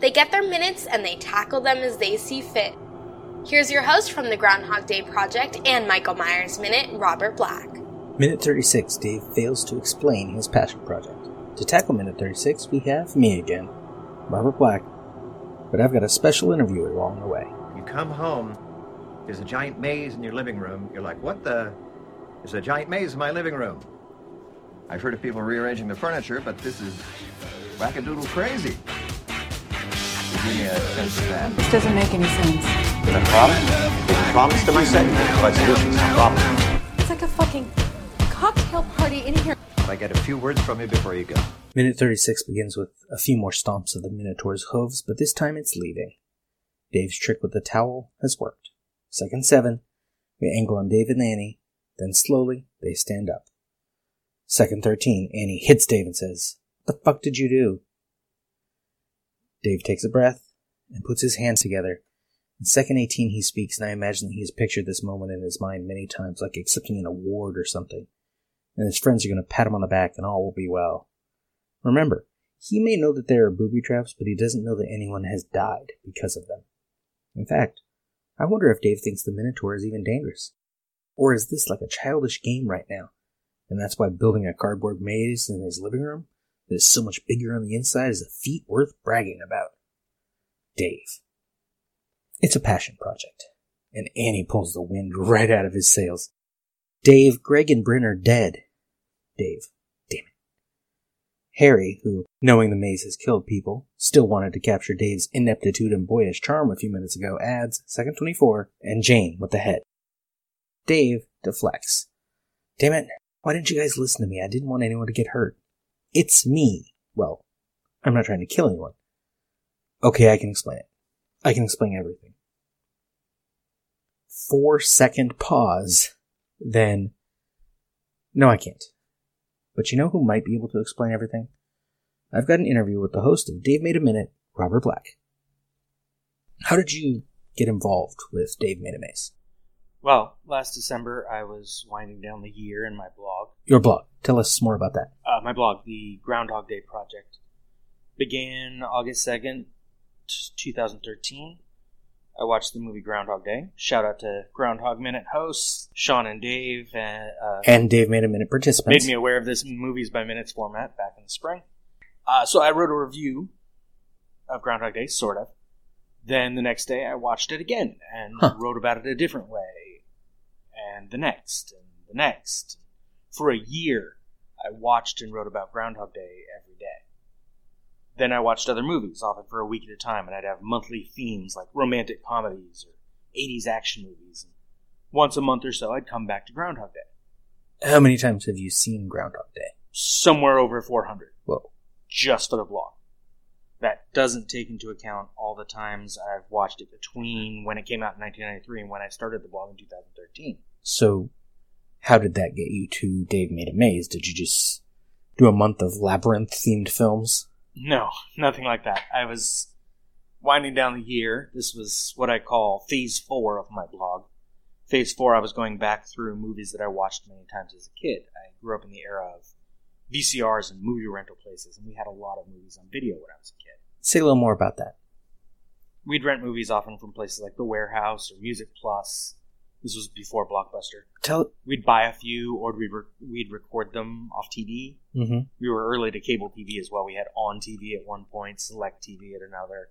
They get their minutes and they tackle them as they see fit. Here's your host from the Groundhog Day Project and Michael Myers Minute, Robert Black. Minute 36, Dave fails to explain his passion project. To tackle Minute 36, we have me again, Robert Black, but I've got a special interview along the way. You come home, there's a giant maze in your living room. You're like, what the? There's a giant maze in my living room. I've heard of people rearranging the furniture, but this is wackadoodle crazy. Give me a sense of that. This doesn't make any sense. The problem? The promise to myself, but solutions to problem. It's like a fucking cocktail party in here. I get a few words from you before you go. Minute 36 begins with a few more stomps of the Minotaur's hooves, but this time it's leaving. Dave's trick with the towel has worked. Second seven, we angle on Dave and Annie, then slowly they stand up. Second 13, Annie hits Dave and says, What the fuck did you do? Dave takes a breath and puts his hands together. In second 18, he speaks, and I imagine that he has pictured this moment in his mind many times, like accepting an award or something. And his friends are going to pat him on the back, and all will be well. Remember, he may know that there are booby traps, but he doesn't know that anyone has died because of them. In fact, I wonder if Dave thinks the Minotaur is even dangerous. Or is this like a childish game right now? And that's why building a cardboard maze in his living room that is so much bigger on the inside is a feat worth bragging about. Dave. It's a passion project. And Annie pulls the wind right out of his sails. Dave, Greg, and Bryn are dead. Dave. Damn it. Harry, who, knowing the maze has killed people, still wanted to capture Dave's ineptitude and boyish charm a few minutes ago, adds, second 24, and Jane with the head. Dave deflects. Damn it, why didn't you guys listen to me? I didn't want anyone to get hurt. It's me. Well, I'm not trying to kill anyone. Okay, I can explain it. I can explain everything. Four second pause, then. No, I can't. But you know who might be able to explain everything? I've got an interview with the host of Dave Made a Minute, Robert Black. How did you get involved with Dave Made a Maze? Well, last December I was winding down the year in my blog. Your blog. Tell us more about that. Uh, my blog, the Groundhog Day Project, began August 2nd, 2013. I watched the movie Groundhog Day. Shout out to Groundhog Minute hosts, Sean and Dave, and, uh, And Dave Made a Minute participants. made me aware of this movies by minutes format back in the spring. Uh, so I wrote a review of Groundhog Day, sort of. Then the next day I watched it again and Huh. wrote about it a different way. And the next, and the next. For a year, I watched and wrote about Groundhog Day every day. Then I watched other movies, often for a week at a time, and I'd have monthly themes like romantic comedies or 80s action movies. And once a month or so, I'd come back to Groundhog Day. How many times have you seen Groundhog Day? Somewhere over 400 Whoa. just for the blog. That doesn't take into account all the times I've watched it between when it came out in 1993 and when I started the blog in 2013. So, how did that get you to Dave Made a Maze? Did you just do a month of labyrinth themed films? No, nothing like that. I was winding down the year. This was what I call phase four of my blog. Phase four, I was going back through movies that I watched many times as a kid. I grew up in the era of VCRs and movie rental places, and we had a lot of movies on video when I was a kid. Say a little more about that. We'd rent movies often from places like The Warehouse or Music Plus. This was before Blockbuster. Tell. We'd buy a few, or we'd, re- we'd record them off TV. Mm-hmm. We were early to cable TV as well. We had on TV at one point, select TV at another,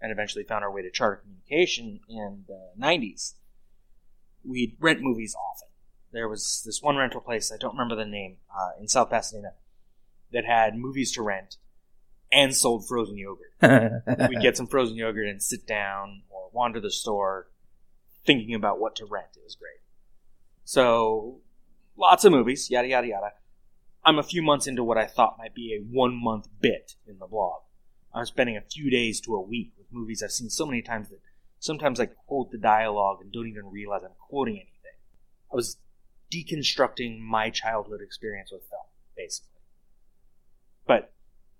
and eventually found our way to charter communication in the 90s. We'd rent movies often. There was this one rental place, I don't remember the name, uh, in South Pasadena, that had movies to rent and sold frozen yogurt. We'd get some frozen yogurt and sit down or wander the store thinking about what to rent. It was great. So, lots of movies, yada, yada, yada. I'm a few months into what I thought might be a one month bit in the blog. I'm spending a few days to a week with movies I've seen so many times that sometimes I quote the dialogue and don't even realize I'm quoting anything. I was deconstructing my childhood experience with film, basically. But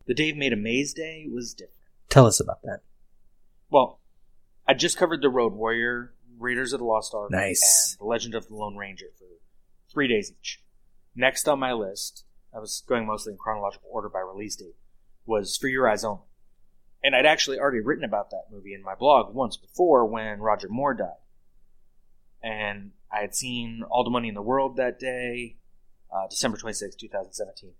the Dave Made a Maze Day was different. Tell us about that. Well, I just covered The Road Warrior, Raiders of the Lost Ark, Nice. and The Legend of the Lone Ranger for three days each. Next on my list, I was going mostly in chronological order by release date, was For Your Eyes Only. And I'd actually already written about that movie in my blog once before when Roger Moore died. And I had seen All the Money in the World that day, uh, December 26, 2017.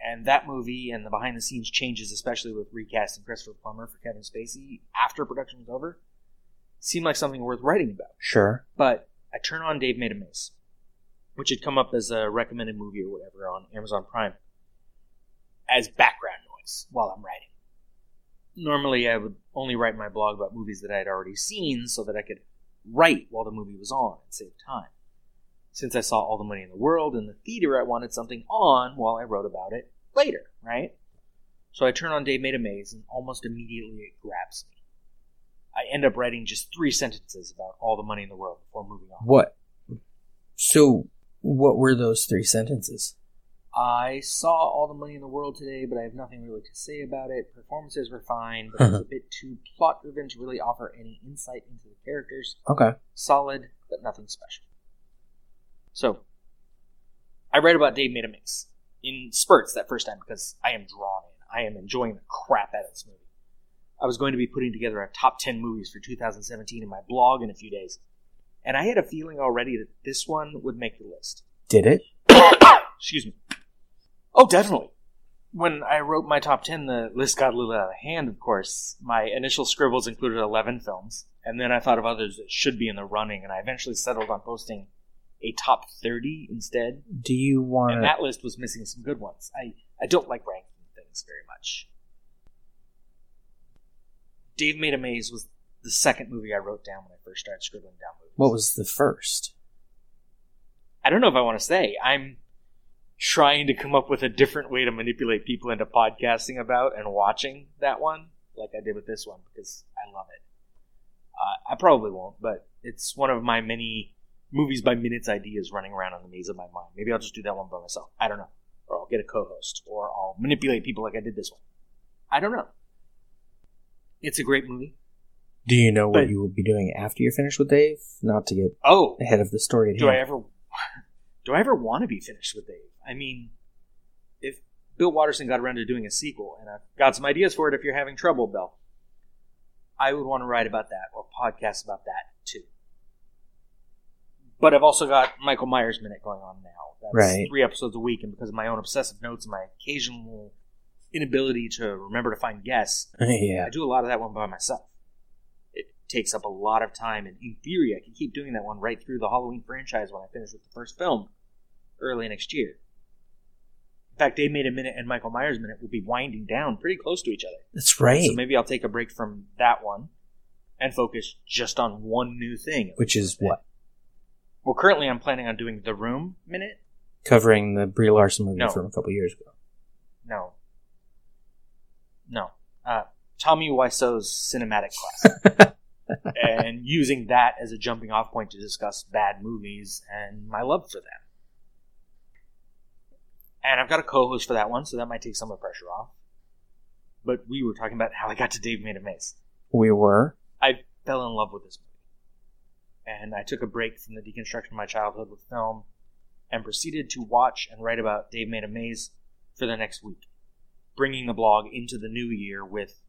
And that movie and the behind the scenes changes, especially with recasting Christopher Plummer for Kevin Spacey after production was over, seemed like something worth writing about. Sure. But I turn on Dave Made a Maze, which had come up as a recommended movie or whatever on Amazon Prime, as background noise while I'm writing. Normally, I would only write my blog about movies that I had already seen so that I could write while the movie was on and save time. Since I saw All the Money in the World in the theater, I wanted something on while I wrote about it later, right? So I turn on Dave Made a Maze, and almost immediately it grabs me. I end up writing just three sentences about all the money in the world before moving on. What? So, what were those three sentences? I saw all the money in the world today, but I have nothing really to say about it. Performances were fine, but it was uh-huh. a bit too plot driven to really offer any insight into the characters. Okay. Solid, but nothing special. So, I read about Dave Made a Maze in spurts that first time because I am drawn in. I am enjoying the crap out of this movie. I was going to be putting together a top 10 movies for 2017 in my blog in a few days. And I had a feeling already that this one would make the list. Did it? Excuse me. Oh, definitely. When I wrote my top 10, the list got a little out of hand, of course. My initial scribbles included 11 films, and then I thought of others that should be in the running, and I eventually settled on posting a top 30 instead. Do you want And that list was missing some good ones. I, I don't like ranking things very much. Dave Made a Maze was the second movie I wrote down when I first started scribbling down movies. What was the first? I don't know if I want to say. I'm trying to come up with a different way to manipulate people into podcasting about and watching that one, like I did with this one, because I love it. Uh, I probably won't, but it's one of my many movies by minutes ideas running around on the maze of my mind. Maybe I'll just do that one by myself. I don't know. Or I'll get a co host, or I'll manipulate people like I did this one. I don't know. It's a great movie. Do you know what But- you will be doing after you're finished with Dave? Not to get Oh, ahead of the story at do I ever do I ever want to be finished with Dave? I mean, if Bill Watterson got around to doing a sequel, and I've got some ideas for it if you're having trouble, Bill, I would want to write about that or podcast about that too. But I've also got Michael Myers Minute going on now. That's Right. three episodes a week, and because of my own obsessive notes and my occasional inability to remember to find guests, yeah. I do a lot of that one by myself. It takes up a lot of time, and in theory, I can keep doing that one right through the Halloween franchise when I finish with the first film early next year. In fact, Dave Made a Minute and Michael Myers Minute will be winding down pretty close to each other. That's right. So maybe I'll take a break from that one and focus just on one new thing. Which is what? Well, currently I'm planning on doing The Room Minute. Covering the Brie Larson movie No. from a couple years ago. No. No. Uh, Tommy Wiseau's cinematic class. and using that as a jumping off point to discuss bad movies and my love for them. And I've got a co host for that one, so that might take some of the pressure off. But we were talking about how I got to Dave Made a Maze. We were. I fell in love with this movie. And I took a break from the deconstruction of my childhood with film and proceeded to watch and write about Dave Made a Maze for the next week, bringing the blog into the new year with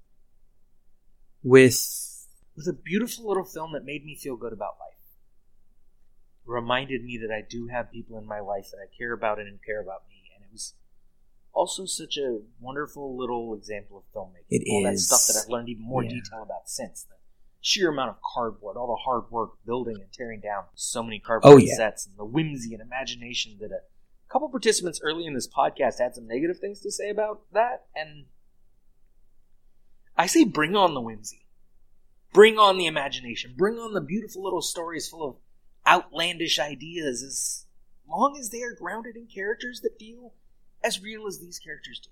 With with a beautiful little film that made me feel good about life. Reminded me that I do have people in my life that I care about and who care about me, and it was also such a wonderful little example of filmmaking. It all that is. stuff that I've learned even more Yeah. detail about since. The sheer amount of cardboard, all the hard work building and tearing down so many cardboard Oh, yeah. sets, and the whimsy and imagination that a couple participants early in this podcast had some negative things to say about that, and I say bring on the whimsy. Bring on the imagination. Bring on the beautiful little stories full of outlandish ideas as long as they are grounded in characters that feel as real as these characters do.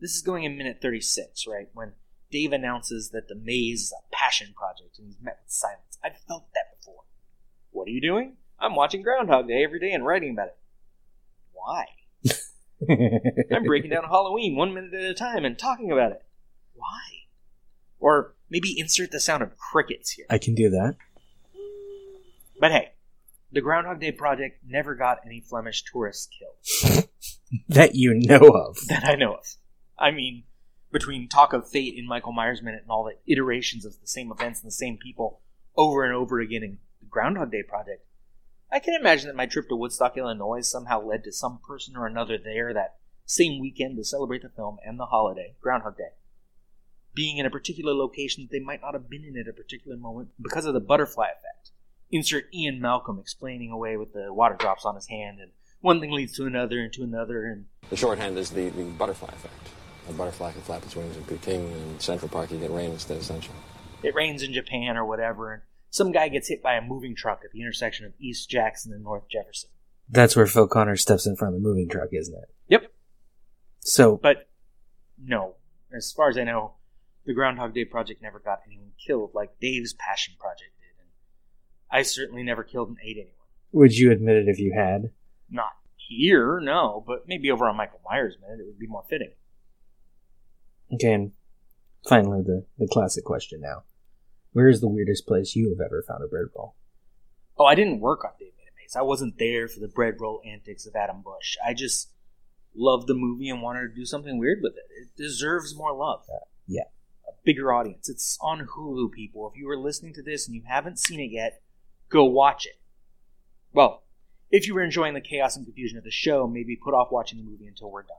This is going in minute 36, right? When Dave announces that the maze is a passion project and he's met with silence. I've felt that before. What are you doing? I'm watching Groundhog Day every day and writing about it. Why? I'm breaking down Halloween one minute at a time and talking about it. Why? Or maybe insert the sound of crickets here. I can do that. But hey, the Groundhog Day project never got any Flemish tourists killed That you know of. that I know of. I mean, between talk of fate in Michael Myers Minute and all the iterations of the same events and the same people over and over again in the Groundhog Day project, I can imagine that my trip to Woodstock, Illinois somehow led to some person or another there that same weekend to celebrate the film and the holiday, Groundhog Day. Being in a particular location that they might not have been in at a particular moment because of the butterfly effect. Insert Ian Malcolm explaining away with the water drops on his hand, and one thing leads to another and to another, and The shorthand is the, the butterfly effect. A butterfly can flap its wings in Peking, and in Central Park you get rain instead of sunshine. it rains in Japan or whatever, and some guy gets hit by a moving truck at the intersection of East Jackson and North Jefferson. That's where Phil Connor steps in front of the moving truck, isn't it? Yep. So, But no, as far as I know, the Groundhog Day project never got anyone killed like Dave's passion project did, and I certainly never killed and ate anyone. would you admit it if you had? Not here, no, but maybe over on Michael Myers Minute it would be more fitting. Okay, and finally, the, the classic question now. Where is the weirdest place you have ever found a bread roll? Oh, I didn't work on Dave Made a Maze. I wasn't there for the bread roll antics of Adam Busch. I just loved the movie and wanted to do something weird with it. It deserves more love. Uh, yeah. A bigger audience. It's on Hulu, people. If you are listening to this and you haven't seen it yet, go watch it. Well, if you were enjoying the chaos and confusion of the show, maybe put off watching the movie until we're done.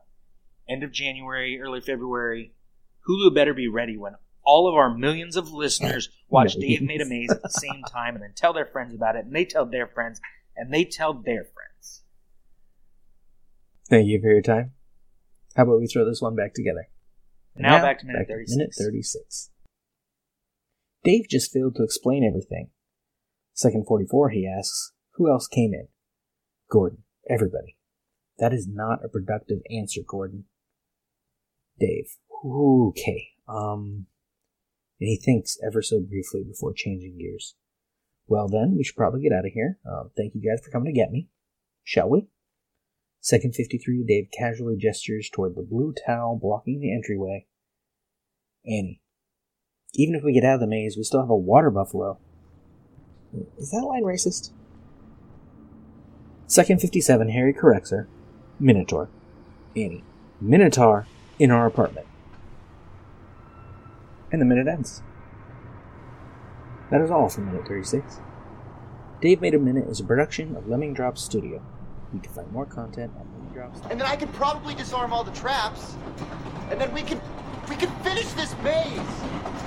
End of January, early February, Hulu better be ready when all of our millions of listeners watch Dave Made a Maze at the same time and then tell their friends about it, and they tell their friends, and they tell their friends. Thank you for your time. How about we throw this one back together? And Now back to minute 36. minute 36. Dave just failed to explain everything. Second 44, he asks, Who else came in? Gordon. Everybody. That is not a productive answer, Gordon. Dave. Okay. Um. And he thinks ever so briefly before changing gears. Well, then, we should probably get out of here. Um, thank you guys for coming to get me. Shall we? Second 53, Dave casually gestures toward the blue towel blocking the entryway. Annie. Even if we get out of the maze, we still have a water buffalo. Is that line racist? Second 57, Harry corrects her. Minotaur. Annie. Minotaur in our apartment. And the minute ends. That is all for minute 36. Dave Made a Minute is a production of Lemming Drops Studio. You can find more content on Lemming Drops. And then I could probably disarm all the traps. And then we could we could finish this maze.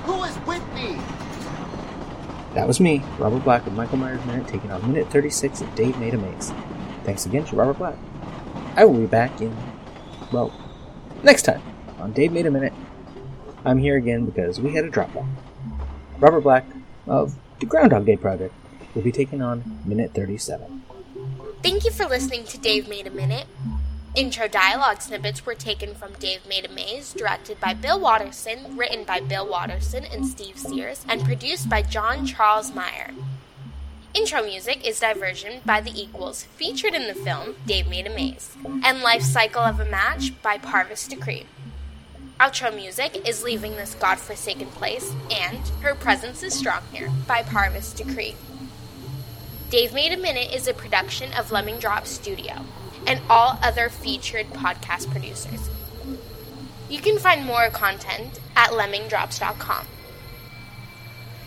Who is with me? That was me, Robert Black with Michael Myers Minute, taking on minute 36 of Dave Made a Maze. Thanks again to Robert Black. I will be back in, well, next time on Dave Made a Minute. I'm here again because we had a drop off. Robert Black of the Groundhog Day Project will be taking on minute 37. Thank you for listening to Dave Made a Minute. Intro dialogue snippets were taken from Dave Made a Maze, directed by Bill Watterson, written by Bill Watterson and Steve Sears, and produced by John Charles Meyer. Intro music is Diversion by The Equals, featured in the film Dave Made a Maze, and Life Cycle of a Match by Parvus Decree. Outro music is Leaving This Godforsaken Place and Her Presence is Strong Here by Parvus Decree. Dave Made a Minute is a production of Lemming Drop Studio and all other featured podcast producers. You can find more content at lemmingdrops.com.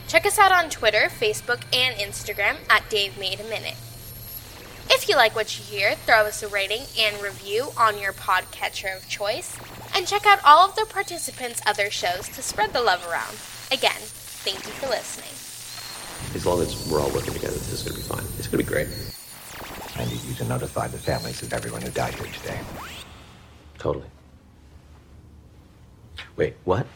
Check us out on Twitter, Facebook, and Instagram at Dave Made a Minute. If you like what you hear, throw us a rating and review on your podcatcher of choice, and check out all of the participants' other shows to spread the love around. Again, thank you for listening. As long as we're all working together, this is going to be fine. It's going to be great. I need you to notify the families of everyone who died here today. Totally. Wait, what?